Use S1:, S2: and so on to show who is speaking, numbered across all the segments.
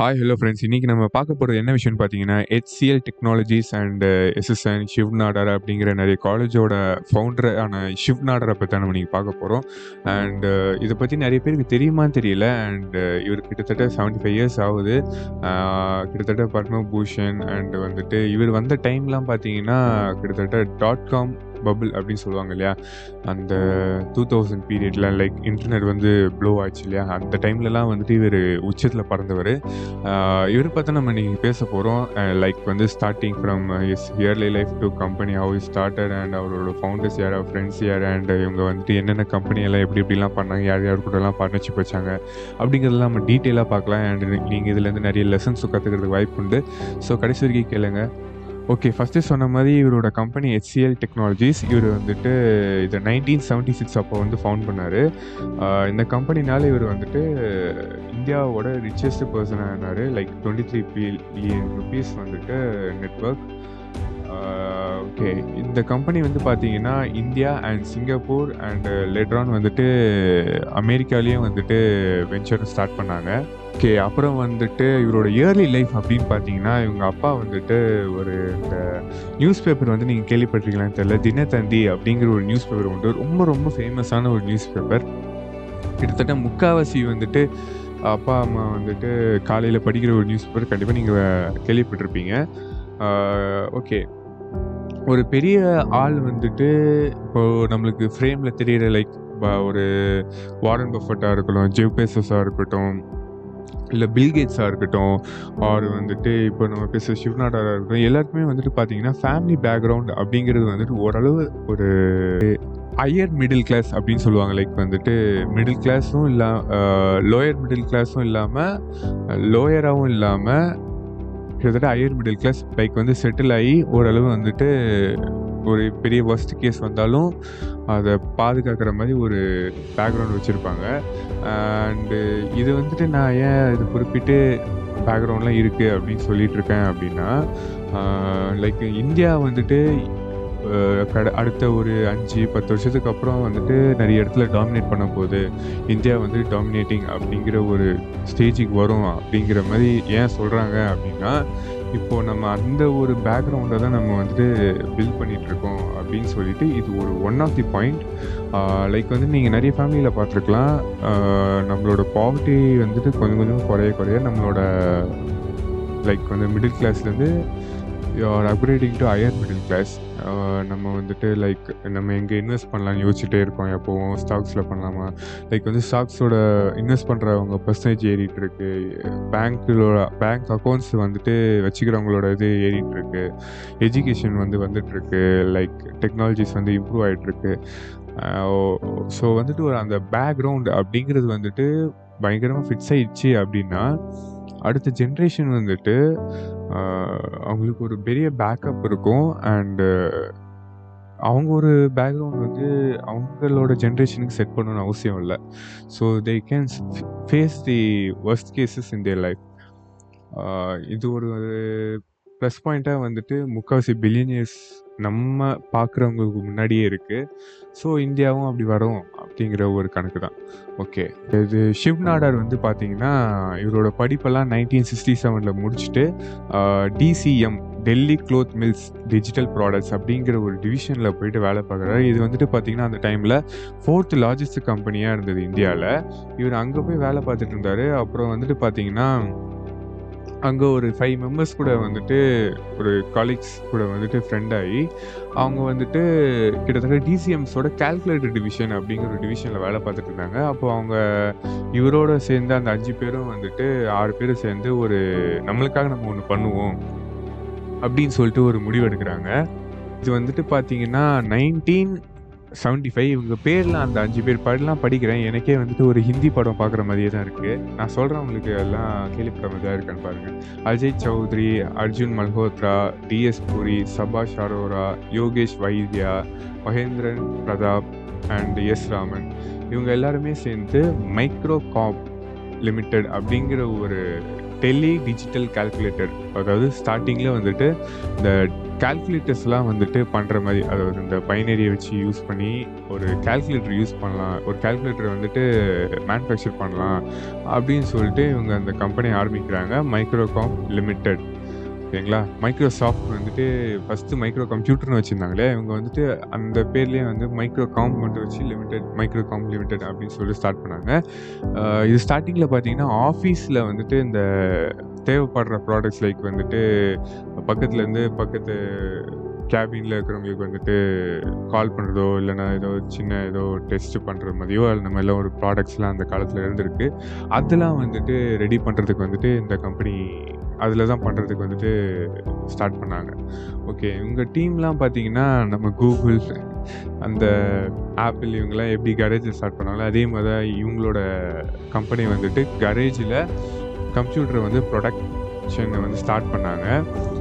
S1: Hi hello friends இன்றைக்கி நம்ம பார்க்க போகிறது என்ன விஷயம்னு பார்த்தீங்கன்னா HCL technologies and SSN Shiv Nadar அப்படிங்கிற நிறைய காலேஜோட ஃபவுண்டரான ஷிவ் நாடரை பற்றி நம்ம இன்றைக்கி பார்க்க போகிறோம் அண்ட் uh, இதை பற்றி நிறைய பேருக்கு தெரியுமான்னு தெரியல. அண்ட் uh, இவர் கிட்டத்தட்ட செவன்ட்டி ஃபைவ் இயர்ஸ் ஆகுது கிட்டத்தட்ட பத்மபூஷன் அண்ட் வந்துட்டு இவர் வந்த டைம்லாம் பார்த்தீங்கன்னா கிட்டத்தட்ட டாட் காம் பபுள் அப்படின்னு சொல்லுவாங்க இல்லையா? அந்த டூ தௌசண்ட் பீரியடில் லைக் இன்டர்நெட் வந்து ப்ளோ ஆச்சு இல்லையா? அந்த டைம்லலாம் வந்துட்டு இவர் உச்சத்தில் பறந்தவர். இவர் பார்த்தா நம்ம இன்றைக்கி பேச போகிறோம் லைக் வந்து starting from is early life to company how is started and அவரோட ஃபவுண்டர்ஸ் யார் ஃப்ரெண்ட்ஸ் யார் அண்ட் இவங்க வந்துட்டு என்னென்ன கம்பெனியெல்லாம் எல்லாம் எப்படி எப்படிலாம் பண்ணாங்க யார் யார் கூடலாம் பார்ட்னர்ஷிப் வச்சாங்க அப்படிங்கிறதெல்லாம் நம்ம டீட்டெயிலாக பார்க்கலாம். அண்ட் நீங்கள் இதுலேருந்து நிறைய லெசன்ஸ் கற்றுக்கிறதுக்கு வாய்ப்பு உண்டு. ஸோ கடைசி வரைக்கும் கேளுங்க. ஓகே ஃபஸ்ட்டு சொன்ன மாதிரி இவரோட கம்பெனி ஹெச்சிஎல் டெக்னாலஜிஸ் இவர் வந்துட்டு இதை நைன்டீன் செவன்ட்டி சிக்ஸ் அப்போ வந்து ஃபவுண்ட் பண்ணார். இந்த கம்பெனினால இவர் வந்துட்டு இந்தியாவோட ரிச்சஸ்ட் பர்சனாக ஆனார். Like twenty three billion rupees வந்துட்டு நெட்ஒர்க் ஓகே. இந்த கம்பெனி வந்து பார்த்தீங்கன்னா இந்தியா அண்ட் சிங்கப்பூர் அண்டு லெட்ரான் வந்துட்டு அமெரிக்காலேயும் வந்துட்டு வெஞ்சர் ஸ்டார்ட் பண்ணாங்க. ஓகே அப்புறம் வந்துட்டு இவரோட இயர்லி லைஃப் அப்படின்னு பார்த்தீங்கன்னா இவங்க அப்பா வந்துட்டு ஒரு இந்த நியூஸ் பேப்பர் வந்து நீங்கள் கேள்விப்பட்டிருக்கீங்களான்னு தெரியல. தினத்தந்தி அப்படிங்கிற ஒரு நியூஸ் பேப்பர் உண்டு. ரொம்ப ரொம்ப ஃபேமஸான ஒரு நியூஸ் பேப்பர் கிட்டத்தட்ட முக்காவாசி வந்துட்டு அப்பா அம்மா வந்துட்டு காலையில் படிக்கிற ஒரு நியூஸ் பேப்பர் கண்டிப்பாக நீங்கள் கேள்விப்பட்டிருப்பீங்க ஓகே. ஒரு பெரிய ஆள் வந்துட்டு இப்போ நம்மளுக்கு ஃப்ரேமில் தெரியிற லைக் ஒரு வாரன் பஃபட்டாக இருக்கட்டும் ஜெவ் பேசஸாக இருக்கட்டும் இல்லை பில்கேட்ஸாக இருக்கட்டும் ஆர் வந்துட்டு இப்போ நம்ம பேசுகிற சிவநாடாராக இருக்கட்டும் எல்லாருக்குமே வந்துட்டு பார்த்தீங்கன்னா ஃபேமிலி பேக்ரவுண்ட் அப்படிங்கிறது வந்துட்டு ஓரளவு ஒரு ஹையர் மிடில் கிளாஸ் அப்படின்னு சொல்லுவாங்க. லைக் வந்துட்டு மிடில் கிளாஸும் இல்லாமல் லோயர் மிடில் கிளாஸும் இல்லாமல் லோயராகவும் இல்லாமல் கிட்டத்தட்ட ஹையர் மிடில் கிளாஸ் லைக் வந்து செட்டில் ஆகி ஓரளவு வந்துட்டு ஒரு பெரிய ஒஸ்ட் கேஸ் வந்தாலும் அதை பாதுகாக்கிற மாதிரி ஒரு பேக்ரவுண்ட் வச்சுருப்பாங்க. அண்டு இது வந்துட்டு நான் ஏன் இது குறிப்பிட்டு பேக்ரவுண்ட்லாம் இருக்குது அப்படின்னு சொல்லிகிட்ருக்கேன் அப்படின்னா லைக் இந்தியா வந்துட்டு கட அடுத்த ஒரு அஞ்சு பத்து வருஷத்துக்கு அப்புறம் வந்துட்டு நிறைய இடத்துல டாமினேட் பண்ண போகுது. இந்தியா வந்து டாமினேட்டிங் அப்படிங்கிற ஒரு ஸ்டேஜுக்கு வரும் அப்படிங்கிற மாதிரி ஏன் சொல்கிறாங்க அப்படின்னா இப்போது நம்ம அந்த ஒரு பேக்ரவுண்டை தான் நம்ம வந்துட்டு பில்ட் பண்ணிகிட்ருக்கோம் அப்படின்னு சொல்லிட்டு இது ஒரு one of the point like வந்து நீங்கள் நிறைய ஃபேமிலியில் பார்த்துருக்கலாம். நம்மளோட பாவர்ட்டி வந்துட்டு கொஞ்சம் கொஞ்சம் குறைய குறைய நம்மளோட லைக் வந்து middle கிளாஸ்லேருந்து are upgrading to higher middle class நம்ம வந்துட்டு லைக் நம்ம எங்கே இன்வெஸ்ட் பண்ணலாம்னு யோசிச்சுட்டே இருக்கோம் எப்போவும் ஸ்டாக்ஸில் பண்ணலாமா? லைக் வந்து ஸ்டாக்ஸோட இன்வெஸ்ட் பண்ணுறவங்க பர்சன்டேஜ் ஏறிட்டு இருக்கு. பேங்க்கோட பேங்க் அக்கௌண்ட்ஸ் வந்துட்டு வச்சுக்கிறவங்களோட இது ஏறிட்டு இருக்கு. எஜுகேஷன் வந்து வந்துட்டு இருக்கு. லைக் டெக்னாலஜிஸ் வந்து இம்ப்ரூவ் ஆகிட்டுருக்கு ஸோ uh, வந்துட்டு ஒரு அந்த பேக்ரவுண்ட் அப்படிங்கிறது வந்துட்டு பயங்கரமாக ஃபிக்ஸ் ஆயிடுச்சு அப்படின்னா அடுத்த ஜென்ரேஷன் வந்துட்டு அவங்களுக்கு ஒரு பெரிய பேக்கப் இருக்கும். அண்டு அவங்க ஒரு பேக்ரவுண்ட் வந்து அவங்களோட ஜென்ரேஷனுக்கு செட் பண்ணணும்னு அவசியம் இல்லை. So they can face the worst cases in their life இது ஒரு ப்ளஸ் பாயிண்ட்டாக வந்துட்டு முக்கால்வாசி பில்லியனியர்ஸ் நம்ம பார்க்குறவங்களுக்கு முன்னாடியே இருக்குது ஸோ இந்தியாவும் அப்படி வரும். அப்படிங்கிற ஒரு கணக்கு தான். ஓகே இது ஷிவ் நாடார் வந்து பார்த்தீங்கன்னா இவரோட படிப்பெல்லாம் நைன்டீன் சிக்ஸ்டி செவனில் முடிச்சுட்டு DCM Delhi cloth mills digital products அப்படிங்கிற ஒரு டிவிஷனில் போயிட்டு வேலை பார்க்குறாரு. இது வந்துட்டு பார்த்தீங்கன்னா அந்த டைமில் ஃபோர்த் லார்ஜஸ்ட் கம்பெனியாக இருந்தது இந்தியாவில் இவர் அங்கே போய் வேலை பார்த்துட்டு இருந்தார். அப்புறம் வந்துட்டு பார்த்தீங்கன்னா அங்கே ஒரு ஃபைவ் மெம்பர்ஸ் கூட வந்துட்டு ஒரு காலேஜ் கூட வந்துட்டு ஃப்ரெண்ட் ஆகி அவங்க வந்துட்டு கிட்டத்தட்ட டிசிஎம்ஸோட கால்குலேட்டர் டிவிஷன் அப்படிங்கிற ஒரு டிவிஷனில் வேலை பார்த்துட்டு இருந்தாங்க. அப்போ அவங்க இவரோட சேர்ந்து அந்த அஞ்சு பேரும் வந்துட்டு ஆறு பேரும் சேர்ந்து ஒரு நம்மளுக்காக நம்ம ஒன்று பண்ணுவோம் அப்படின்னு சொல்லிட்டு ஒரு முடிவு எடுக்கிறாங்க. இது வந்துட்டு பார்த்தீங்கன்னா நைன்டீன் செவன்ட்டி ஃபைவ் இவங்க பேர்லாம் அந்த அஞ்சு பேர் படம்லாம் படிக்கிறேன். எனக்கே வந்துட்டு ஒரு ஹிந்தி படம் பார்க்குற மாதிரியே தான் இருக்குது நான் சொல்கிறேன் உங்களுக்கு எல்லாம் கேள்விப்பட்ட மாதிரி தான் இருக்கான்னு பாருங்கள் அஜய் சௌத்ரி அர்ஜுன் மல்ஹோத்ரா டிஎஸ் பூரி சபாஷ் அரோரா யோகேஷ் வைத்யா மகேந்திரன் பிரதாப் அண்ட் எஸ் ராமன். இவங்க எல்லாருமே சேர்ந்து மைக்ரோ காப் லிமிடெட் அப்படிங்கிற ஒரு டெலி டிஜிட்டல் கால்குலேட்டர் அதாவது ஸ்டார்டிங்கில் வந்துட்டு இந்த கால்குலேட்டர்ஸ்லாம் வந்துட்டு பண்ணுற மாதிரி அதாவது இந்த பைனரியை வச்சு யூஸ் பண்ணி ஒரு கால்குலேட்டர் யூஸ் பண்ணலாம். ஒரு கால்குலேட்டர் வந்துட்டு மேனுஃபேக்சர் பண்ணலாம் அப்படின்னு சொல்லிட்டு இவங்க அந்த கம்பெனி ஆரம்பிக்கிறாங்க. மைக்ரோகாம் லிமிடெட் ஓகேங்களா? மைக்ரோசாஃப்ட் வந்துட்டு ஃபஸ்ட்டு மைக்ரோ கம்ப்யூட்டர்னு வச்சுருந்தாங்களே இவங்க வந்துட்டு அந்த பேர்லேயே வந்து மைக்ரோ காம் மட்டும் வச்சு லிமிடெட் மைக்ரோ காம் லிமிடெட் அப்படின்னு சொல்லி ஸ்டார்ட் பண்ணாங்க. இது ஸ்டார்டிங்கில் பார்த்தீங்கன்னா ஆஃபீஸில் வந்துட்டு இந்த தேவைப்படுற ப்ராடக்ட்ஸ் லைக் வந்துட்டு பக்கத்துலேருந்து பக்கத்து கேபினில் இருக்கிறவங்களுக்கு வந்துட்டு கால் பண்ணுறதோ இல்லைனா ஏதோ சின்ன ஏதோ டெஸ்ட் பண்ணுற மாதிரியோ அந்த மாதிரிலாம் ஒரு ப்ராடக்ட்ஸ்லாம் அந்த காலத்தில் இருந்திருக்கு. அதெல்லாம் வந்துட்டு ரெடி பண்ணுறதுக்கு வந்துட்டு இந்த கம்பெனி அதில் தான் பண்ணுறதுக்கு வந்துட்டு ஸ்டார்ட் பண்ணாங்க. ஓகே உங்கள் டீம்லாம் பார்த்தீங்கன்னா நம்ம கூகுள் அந்த ஆப்பிள் இவங்கெல்லாம் எப்படி கரேஜில் ஸ்டார்ட் பண்ணாங்களோ அதே மாதிரி தான் இவங்களோட கம்பெனி வந்துட்டு கரேஜில் கம்ப்யூட்டரை வந்து ப்ரொடக்ஷனை வந்து ஸ்டார்ட் பண்ணாங்க.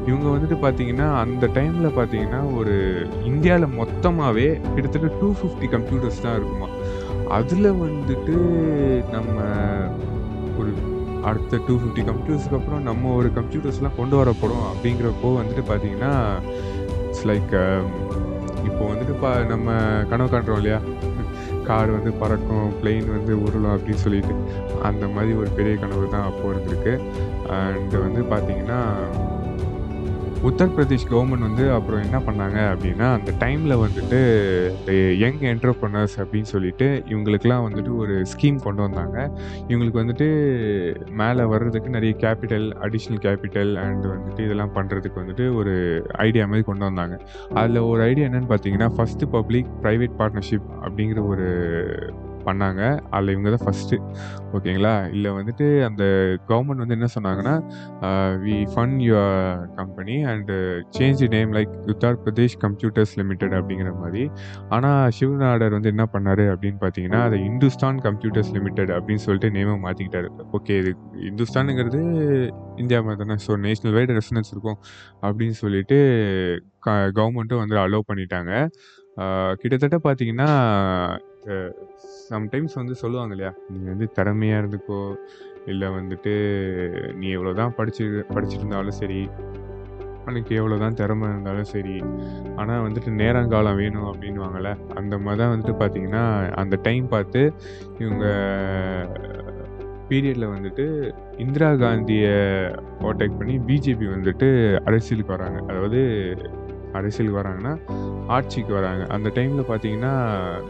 S1: இவங்க வந்துட்டு பார்த்தீங்கன்னா அந்த டைமில் பார்த்தீங்கன்னா ஒரு இந்தியாவில் மொத்தமாகவே கிட்டத்தட்ட டூ ஃபிஃப்டி கம்ப்யூட்டர்ஸ் தான் இருக்குமா. அதில் வந்துட்டு நம்ம ஒரு அடுத்த டூ ஃபிஃப்டி கம்ப்யூட்டர்ஸ்க்கு அப்புறம் நம்ம ஒரு கம்ப்யூட்டர்ஸ்லாம் கொண்டு வர போகிறோம் அப்படிங்கிறப்போ வந்துட்டு பார்த்தீங்கன்னா இட்ஸ் லைக் um, இப்போ வந்துட்டு பா நம்ம கனவு காண்றோம் இல்லையா? கார் வந்து பறக்கும் பிளெயின் வந்து உருளும் அப்படின்னு சொல்லிட்டு அந்த மாதிரி ஒரு பெரிய கனவு தான் அப்போது இருந்திருக்கு. அண்ட் வந்து பார்த்தீங்கன்னா உத்தரப்பிரதேஷ் கவர்மெண்ட் வந்து அப்புறம் என்ன பண்ணாங்க அப்படின்னா அந்த டைமில் வந்துட்டு இந்த யங் என்டர்பிரனர்ஸ் அப்படின்னு சொல்லிட்டு இவங்களுக்கெல்லாம் வந்துட்டு ஒரு ஸ்கீம் கொண்டு வந்தாங்க. இவங்களுக்கு வந்துட்டு மேலே வர்றதுக்கு நிறைய கேபிட்டல் அடிஷ்னல் கேபிட்டல் அண்ட் வந்துட்டு இதெல்லாம் பண்ணுறதுக்கு வந்துட்டு ஒரு ஐடியா மாதிரி கொண்டு வந்தாங்க. அதில் ஒரு ஐடியா என்னென்னு பார்த்தீங்கன்னா ஃபஸ்ட்டு பப்ளிக் ப்ரைவேட் பார்ட்னர்ஷிப் அப்படிங்கிற ஒரு பண்ணாங்க. அதில் இவங்க தான் ஃபஸ்ட்டு ஓகேங்களா? இல்லை வந்துட்டு அந்த கவர்மெண்ட் வந்து என்ன சொன்னாங்கன்னா we fund your company and change name like Uttar Pradesh computers limited அப்படிங்கிற மாதிரி. ஆனால் சிவநாடர் வந்து என்ன பண்ணார் அப்படின்னு பார்த்தீங்கன்னா அதை இந்துஸ்தான் கம்ப்யூட்டர்ஸ் லிமிடெட் அப்படின்னு சொல்லிட்டு நேமை மாற்றிக்கிட்டாரு ஓகே இது இந்துஸ்தானுங்கிறது இந்தியா மாதிரி தானே. ஸோ நேஷ்னல் வைடு ரெசனன்ஸ் இருக்கும் அப்படின்னு சொல்லிட்டு க கவர்மெண்ட்டும் வந்து அலோவ் பண்ணிட்டாங்க. கிட்டத்தட்ட பார்த்தீங்கன்னா சம்டைம்ஸ் வந்து சொல்லுவாங்க இல்லையா? நீ வந்து திறமையாக இருந்துக்கோ இல்லை வந்துட்டு நீ எவ்வளோ தான் படிச்சு படிச்சிருந்தாலும் சரி உனக்கு எவ்வளோ தான் திறமை இருந்தாலும் சரி ஆனால் வந்துட்டு நேரங்காலம் வேணும் அப்படின்வாங்கள்ல அந்த மாதிரி தான் வந்துட்டு பார்த்தீங்கன்னா அந்த டைம் பார்த்து இவங்க பீரியடில் வந்துட்டு இந்திரா காந்தியை ஓவர்டேக் பண்ணி பிஜேபி வந்துட்டு அரசியலுக்கு வராங்க. அதாவது அரசியலுக்கு வராங்கன்னா ஆட்சிக்கு வராங்க. அந்த டைமில் பார்த்தீங்கன்னா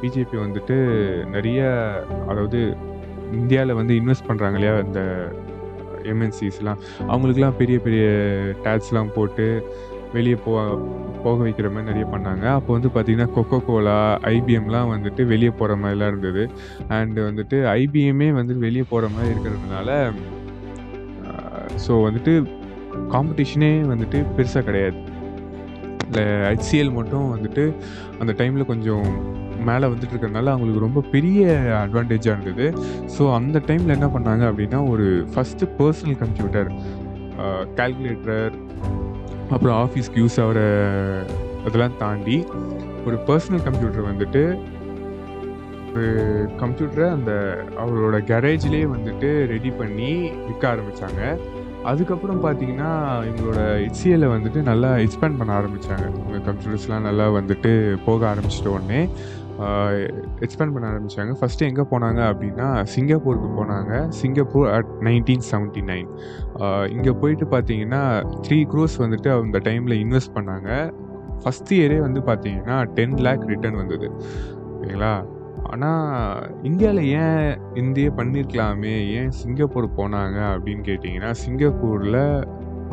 S1: பிஜேபி வந்துட்டு நிறைய அதாவது இந்தியாவில் வந்து இன்வெஸ்ட் பண்ணுறாங்க இல்லையா இந்த எம்என்சிஸ்லாம் அவங்களுக்குலாம் பெரிய பெரிய டேக்ஸ்லாம் போட்டு வெளியே போ போக வைக்கிற மாதிரி நிறைய பண்ணாங்க. அப்போ வந்து பார்த்திங்கன்னா கொக்கோ கோலா ஐபிஎம்லாம் வந்துட்டு வெளியே போகிற மாதிரிலாம் இருந்தது. அண்டு வந்துட்டு ஐபிஎம்மே வந்துட்டு வெளியே போகிற மாதிரி இருக்கிறதுனால ஸோ வந்துட்டு காம்படிஷனே வந்துட்டு பெருசாக கிடையாது. இந்த ஹெச்சிஎல் மட்டும் வந்துட்டு அந்த டைமில் கொஞ்சம் மேலே வந்துட்டு இருக்கிறதுனால அவங்களுக்கு ரொம்ப பெரிய அட்வான்டேஜாக இருந்தது. ஸோ அந்த டைமில் என்ன பண்ணாங்க அப்படின்னா ஒரு ஃபஸ்ட்டு பர்சனல் கம்ப்யூட்டர் கால்குலேட்டர் அப்புறம் ஆஃபீஸ்க்கு யூஸ் ஆகிற அதெல்லாம் தாண்டி ஒரு பர்சனல் கம்ப்யூட்டர் வந்துட்டு ஒரு கம்ப்யூட்டரை அந்த அவரோட கேரேஜ்லேயே வந்துட்டு ரெடி பண்ணி விற்க ஆரம்பித்தாங்க அதுக்கப்புறம் பார்த்தீங்கன்னா இவங்களோட ஹெச்சிஎல்ல வந்துட்டு நல்லா எக்ஸ்பேண்ட் பண்ண ஆரம்பித்தாங்க இவங்க கம்ப்யூட்டர்ஸ்லாம் நல்லா வந்துட்டு போக ஆரம்பிச்சிட்ட உடனே எக்ஸ்பேண்ட் பண்ண ஆரம்பித்தாங்க ஃபஸ்ட்டு எங்கே போனாங்க அப்படின்னா சிங்கப்பூருக்கு போனாங்க. Singapore at nineteen seventy nine இங்கே போயிட்டு பார்த்தீங்கன்னா த்ரீ க்ரோஸ் வந்துட்டு அந்த டைமில் இன்வெஸ்ட் பண்ணாங்க. ஃபஸ்ட் இயரே வந்து பார்த்தீங்கன்னா டென் லேக் ரிட்டர்ன் வந்தது. ஓகேங்களா ஆனால் இந்தியாவில் ஏன் இந்திய பண்ணியிருக்கலாமே ஏன் சிங்கப்பூர் போனாங்க அப்படின்னு கேட்டிங்கன்னா சிங்கப்பூரில்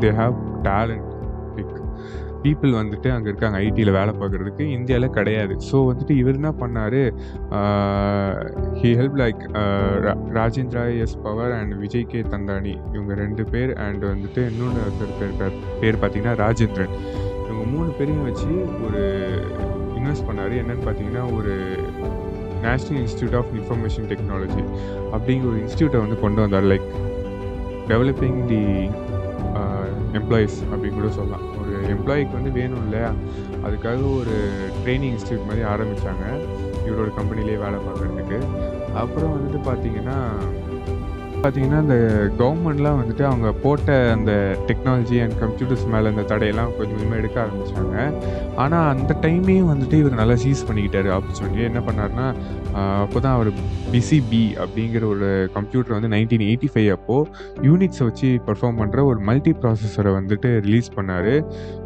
S1: they have talent like people வந்துட்டு அங்கே இருக்காங்க ஐடியில் வேலை பார்க்குறதுக்கு. இந்தியாவில் கிடையாது. ஸோ வந்துட்டு இவர் என்ன பண்ணார்? He help like Rajendra S Pawar and Vijay K Thadani. இவங்க ரெண்டு பேர் அண்ட் வந்துட்டு இன்னொன்று ஒருத்தர் பேர் பேர் பார்த்திங்கன்னா பார்த்தீங்கன்னா ராஜேந்திரன். இவங்க மூணு பேரையும் வச்சு ஒரு இன்வெஸ்ட் பண்ணார். என்னன்னு பார்த்தீங்கன்னா ஒரு national institute of information technology அப்படிங்கிற ஒரு இன்ஸ்டியூட்டை வந்து கொண்டு வந்தார். லைக் டெவலப்பிங் தி எம்ப்ளாயீஸ் அப்படின்னு கூட சொல்லலாம். ஒரு எம்ப்ளாயிக்கு வந்து வேணும் இல்லையா? அதுக்காக ஒரு ட்ரைனிங் இன்ஸ்டியூட் மாதிரி ஆரம்பித்தாங்க இவரோட கம்பெனிலே வேலை பார்க்குறதுக்கு. அப்புறம் வந்துட்டு பார்த்தீங்கன்னா பார்த்தீங்கன்னா, இந்த கவர்மெண்ட்லாம் வந்துட்டு அவங்க போட்ட அந்த டெக்னாலஜி அண்ட் கம்ப்யூட்டர்ஸ் மேலே இந்த தடையெல்லாம் கொஞ்சம் கொஞ்சமாக எடுக்க ஆரம்பிச்சாங்க. ஆனால் அந்த டைமையும் வந்துட்டு இவர் நல்லா சீஸ் பண்ணிக்கிட்டாரு. ஆப்பர்ச்சுனிட்டி என்ன பண்ணாருன்னா, அப்போ தான் அவர் பிசிபி அப்படிங்கிற ஒரு கம்ப்யூட்டர் வந்து 1985 அப்போ யூனிட்ஸை வச்சு பெர்ஃபார்ம் பண்ணுற ஒரு மல்டி ப்ராசஸரை வந்துட்டு ரிலீஸ் பண்ணார்.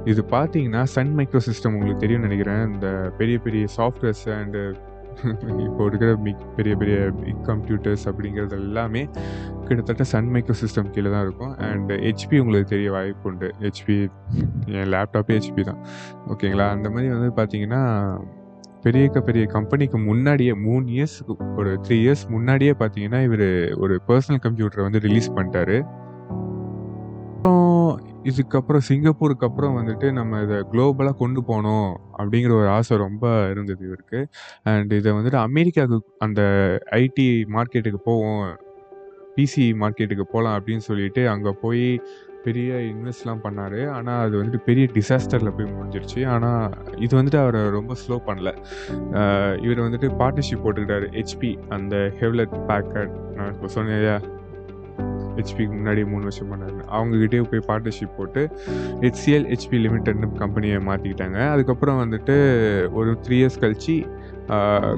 S1: இது பார்த்தீங்கன்னா, சன் மைக்ரோ சிஸ்டம் உங்களுக்கு தெரியும்னு நினைக்கிறேன். இந்த பெரிய பெரிய சாஃப்ட்வேர்ஸ் அண்டு இப்போ இருக்கிற மிக் பெரிய பெரிய பிக் கம்ப்யூட்டர்ஸ் அப்படிங்கிறது எல்லாமே கிட்டத்தட்ட சன் மைக்ரோ சிஸ்டம் கீழே தான் இருக்கும். அண்ட் ஹெச்பி உங்களுக்கு தெரிய வாய்ப்பு உண்டு ஹெச்பி என் லேப்டாப்பே ஹெச்பி தான். ஓகேங்களா? அந்த மாதிரி வந்து பார்த்தீங்கன்னா, பெரிய க பெரிய கம்பெனிக்கு முன்னாடியே மூணு இயர்ஸ்க்கு ஒரு த்ரீ இயர்ஸ் முன்னாடியே பார்த்தீங்கன்னா, இவர் ஒரு பர்சனல் கம்ப்யூட்டரை வந்து ரிலீஸ் பண்ணிட்டாரு. இதுக்கப்புறம் சிங்கப்பூருக்கு அப்புறம் வந்துட்டு நம்ம இதை குளோபலாக கொண்டு போகணும் அப்படிங்கிற ஒரு ஆசை ரொம்ப இருந்தது இவருக்கு. அண்ட் இதை வந்துட்டு அமெரிக்காவுக்கு அந்த ஐடி மார்க்கெட்டுக்கு போவோம். பிசி மார்க்கெட்டுக்கு போகலாம் அப்படின்னு சொல்லிட்டு அங்கே போய் பெரிய இன்வெஸ்ட்லாம் பண்ணார் ஆனால் அது வந்துட்டு பெரிய டிசாஸ்டரில் போய் முடிஞ்சிருச்சு. ஆனால் இது வந்துட்டு அவரை ரொம்ப ஸ்லோ பண்ணல. இவர் வந்துட்டு பார்ட்னர்ஷிப் போட்டுக்கிட்டாரு. ஹெச்பி அந்த ஹெவ்லெட் பேக்கர்ட் நான் இப்போ சொன்னேன் இல்லையா? ஹெச்பிக்கு முன்னாடி மூணு வருஷம் பண்ணாங்க. அவங்ககிட்டயே போய் பார்ட்னர்ஷிப் போட்டு ஹெச்சிஎல் ஹெச்பி லிமிடெட்ன்னு கம்பெனியை மாற்றிக்கிட்டாங்க அதுக்கப்புறம் வந்துட்டு ஒரு த்ரீ இயர்ஸ் கழிச்சு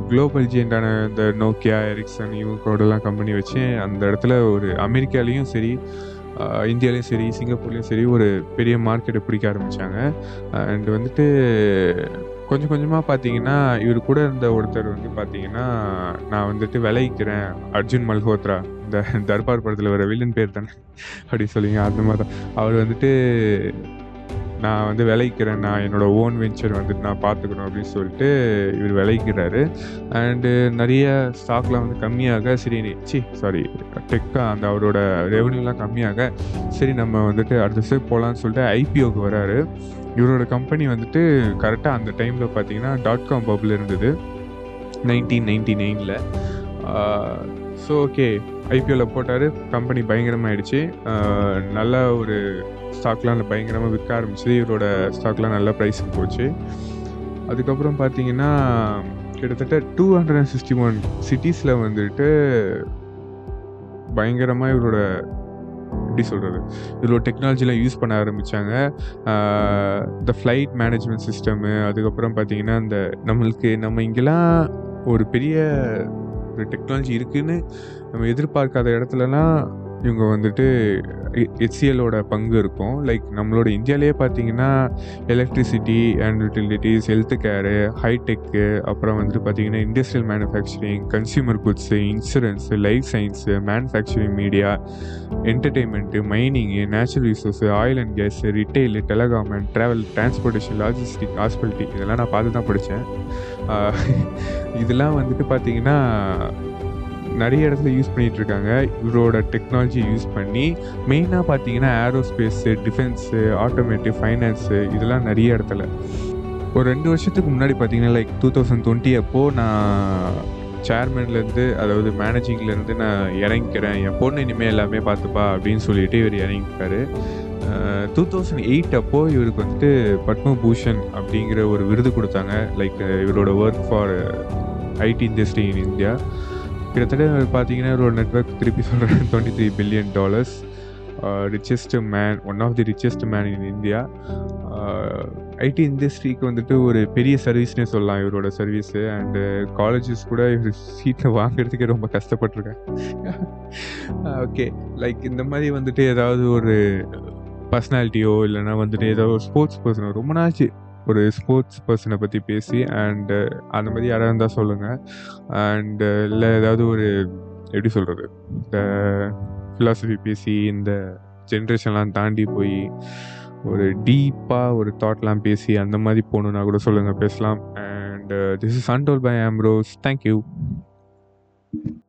S1: குளோபல் ஜியண்டான இந்த நோக்கியா எரிக்சன் இவங்களோடலாம் கம்பெனி வச்சு அந்த இடத்துல ஒரு அமெரிக்காலேயும் சரி, இந்தியாலேயும் சரி, சிங்கப்பூர்லேயும் சரி ஒரு பெரிய மார்க்கெட்டை பிடிக்க ஆரம்பித்தாங்க அண்ட் வந்துட்டு கொஞ்சம் கொஞ்சமாக பார்த்தீங்கன்னா, இவர் கூட இருந்த ஒருத்தர் வந்து பார்த்தீங்கன்னா, நான் வந்துட்டு விளைக்கிறேன் அர்ஜுன் மல்ஹோத்ரா இந்த தர்பார் படத்தில் வர வில்லன் பேர் தானே அப்படி சொல்லிங்க அந்த மாதிரி தான். அவர் வந்துட்டு நான் வந்து விளைக்கிறேன் நான் என்னோட ஓன் வெஞ்சர் வந்துட்டு நான் பார்த்துக்கணும் அப்படின்னு சொல்லிட்டு இவர் விளைக்கிறாரு அண்டு நிறைய ஸ்டாக்லாம் வந்து கம்மியாக சரி சி சாரி டெக்கா அந்த அவரோட ரெவன்யூலாம் கம்மியாக, சரி நம்ம வந்துட்டு அடுத்த ஸ்டெப் போகலான்னு சொல்லிட்டு ஐபிஓக்கு வராரு. இவரோட கம்பெனி வந்துட்டு கரெக்டாக அந்த டைமில் பார்த்தீங்கன்னா, டாட் காம் பப்பில் இருந்தது. நைன்டீன் நைன்டி நைனில் ஸோ ஓகே. ஐபிஓல போட்டார் கம்பெனி பயங்கரமாயிடுச்சு. அ நல்ல ஒரு ஸ்டாக்லாம் பயங்கரமாக விற்க ஆரம்பிச்சு இவரோட ஸ்டாக்லாம் நல்ல ப்ரைஸுக்கு போச்சு. அதுக்கப்புறம் பார்த்தீங்கன்னா, கிட்டத்தட்ட டூ ஹண்ட்ரட் சிக்ஸ்டி ஒன் சிட்டிஸில் வந்துட்டு பயங்கரமாக இவரோட எப்படி சொல்கிறது இதில் ஒரு டெக்னாலஜிலாம் யூஸ் பண்ண ஆரம்பிச்சாங்க. இந்த ஃப்ளைட் மேனேஜ்மெண்ட் சிஸ்டமு அதுக்கப்புறம் பார்த்தீங்கன்னா, இந்த நம்மளுக்கு நம்ம இங்கெல்லாம் ஒரு பெரிய ஒரு டெக்னாலஜி இருக்குதுன்னு நம்ம எதிர்பார்க்காத இடத்துலலாம் இவங்க வந்துட்டு எ பங்கு இருக்கும். லைக் நம்மளோட இந்தியாவிலேயே பார்த்தீங்கன்னா, electricity and utilities health care, hitech அப்புறம் வந்துட்டு பார்த்தீங்கன்னா, industrial manufacturing, consumer goods, insurance life science manufacturing media, entertainment mining, natural resource oil and gas retail telecom and travel transportation, logistic, hospitality இதெல்லாம் நான் பார்த்து தான் படித்தேன் இதெல்லாம் வந்துட்டு பார்த்தீங்கன்னா, நிறைய இடத்துல யூஸ் பண்ணிகிட்ருக்காங்க இருக்காங்க. இவரோட டெக்னாலஜி யூஸ் பண்ணி மெயினாக பார்த்தீங்கன்னா, ஏரோஸ்பேஸு, டிஃபென்ஸு, ஆட்டோமேட்டிவ், ஃபைனான்ஸு இதெல்லாம் நிறைய இடத்துல. ஒரு ரெண்டு வருஷத்துக்கு முன்னாடி பார்த்தீங்கன்னா, லைக் 2020 அப்போ நான் சேர்மன்லேருந்து அதாவது மேனேஜிங்லேருந்து நான் இறங்கிக்கிறேன். என் பொண்ணு இனிமேல் எல்லாமே பார்த்துப்பா அப்படின்னு சொல்லிட்டு இவரு இறங்கிக்கிட்டாரு. அ 2008 அப்போ இவருக்கு வந்துட்டு பத்மபூஷன் அப்படிங்கிற ஒரு விருது கொடுத்தாங்க லைக் இவரோட work for IT industry in India. கிட்டத்தட்ட பார்த்தீங்கன்னா, ஒரு நெட்வொர்க் திருப்பி சொல்கிறேன் twenty three billion dollars. Richest man one of the richest man in India. IT இண்டஸ்ட்ரிக்கு வந்துட்டு ஒரு பெரிய சர்வீஸ்னே சொல்லலாம் இவரோட சர்வீஸு. அண்டு காலேஜஸ் கூட இவர் சீட்டை வாங்குறதுக்கே ரொம்ப கஷ்டப்பட்டிருக்கேன் ஓகே. லைக் இந்த மாதிரி வந்துட்டு ஏதாவது ஒரு uh, பர்சனாலிட்டியோ இல்லைனா வந்துட்டு ஏதோ ஒரு ஸ்போர்ட்ஸ் பர்சனோ ரொம்ப நாச்சு ஒரு ஸ்போர்ட்ஸ் பர்சனை பற்றி பேசி அண்டு uh, அந்த மாதிரி யாராவது இருந்தால் சொல்லுங்கள் அண்டு uh, இல்லை ஏதாவது ஒரு எப்படி சொல்கிறது இந்த ஃபிலாசபி பேசி இந்த ஜென்ரேஷன்லாம் தாண்டி போய் ஒரு டீப்பாக ஒரு தாட்லாம் பேசி அந்த மாதிரி போகணுன்னா கூட சொல்லுங்கள் பேசலாம். And this is untold by Ambrose thank you.